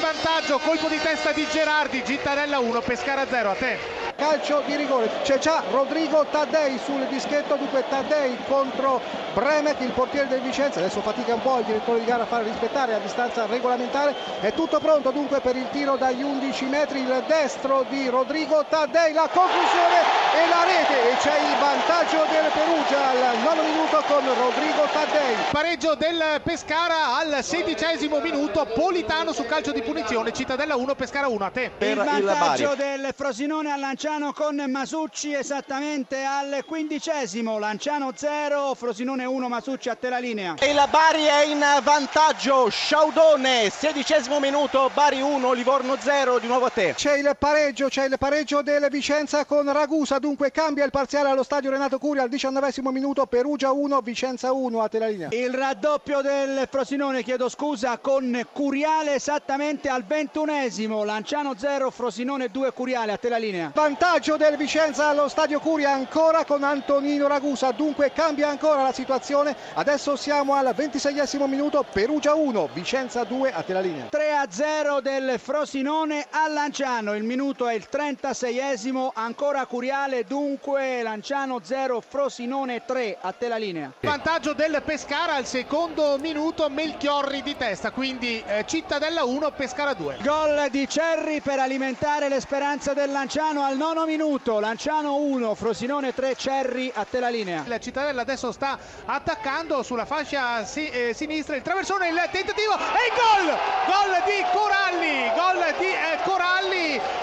vantaggio, colpo di testa di Gerardi, Gittadella 1, Pescara 0, a te. Calcio di rigore c'è già Rodrigo Taddei sul dischetto dunque Taddei contro Bremet il portiere del Vicenza adesso fatica un po' il direttore di gara a fare rispettare a distanza regolamentare è tutto pronto dunque per il tiro dagli 11 metri il destro di Rodrigo Taddei la conclusione e la rete e c'è il vantaggio del Perugia al nono minuto con Rodrigo Taddei pareggio del Pescara al sedicesimo minuto Politano su calcio di punizione Cittadella 1 Pescara 1 a te per il vantaggio del Frosinone al lanciare Lanciano con Masucci esattamente al quindicesimo, Lanciano 0, Frosinone 1, Masucci a te la linea. E la Bari è in vantaggio, Sciaudone, sedicesimo minuto, Bari 1, Livorno 0, di nuovo a te. C'è il pareggio, c'è il pareggio del Vicenza con Ragusa, dunque cambia il parziale allo stadio Renato Curia al diciannovesimo minuto, Perugia 1, Vicenza 1, a te la linea. Il raddoppio del Frosinone, chiedo scusa, con Curiale esattamente al ventunesimo, Lanciano 0, Frosinone 2, Curiale, a te la linea. Vantaggio del Vicenza allo stadio Curia ancora con Antonino Ragusa. Dunque cambia ancora la situazione. Adesso siamo al 26 minuto Perugia 1 Vicenza 2 a te la linea. 3 a 0 del Frosinone a Lanciano. Il minuto è il 36esimo ancora Curiale dunque Lanciano 0 Frosinone 3 a te la linea vantaggio del Pescara al secondo minuto Melchiorri di testa quindi eh, Cittadella 1 Pescara 2 gol di Cerri per alimentare le speranze del Lanciano al nono minuto, Lanciano 1, Frosinone 3, Cerri a te la linea. La Cittadella adesso sta attaccando sulla fascia si, eh, sinistra, il traversone, il tentativo e il gol! Gol di Coralli, gol di eh,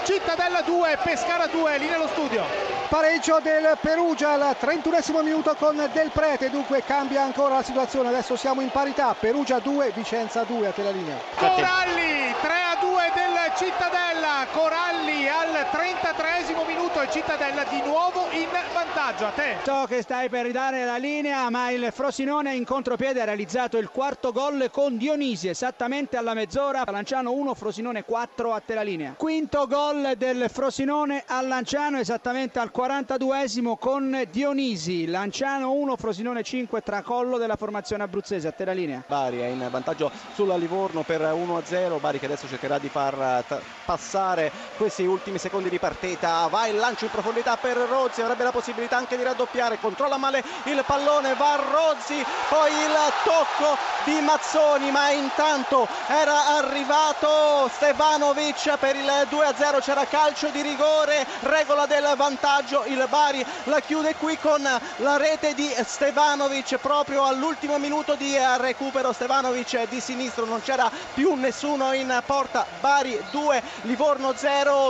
Cittadella 2, Pescara 2, linea allo studio. Pareggio del Perugia al 31 minuto con Del Prete, dunque cambia ancora la situazione, adesso siamo in parità, Perugia 2, Vicenza 2 a te la linea. Coralli, 3 a 2 del Cittadella, Coralli al 33 minuto Cittadella di nuovo in vantaggio a te. So che stai per ridare la linea ma il Frosinone in contropiede ha realizzato il quarto gol con Dionisi esattamente alla mezz'ora. Lanciano 1, Frosinone 4 a te la linea. Quinto gol del Frosinone al Lanciano esattamente al 42esimo con Dionisi. Lanciano 1, Frosinone 5 tracollo della formazione abruzzese a te la linea. Bari è in vantaggio sulla Livorno per 1-0. Bari che adesso cercherà di far passare questi ultimi secondi di partita. Va il lancio in profondità per Rozzi, avrebbe la possibilità anche di raddoppiare, controlla male il pallone, va Rozzi, poi il tocco di Mazzoni, ma intanto era arrivato Stefanovic per il 2-0, c'era calcio di rigore, regola del vantaggio, il Bari la chiude qui con la rete di Stefanovic proprio all'ultimo minuto di recupero, Stefanovic di sinistro, non c'era più nessuno in porta, Bari 2, Livorno 0,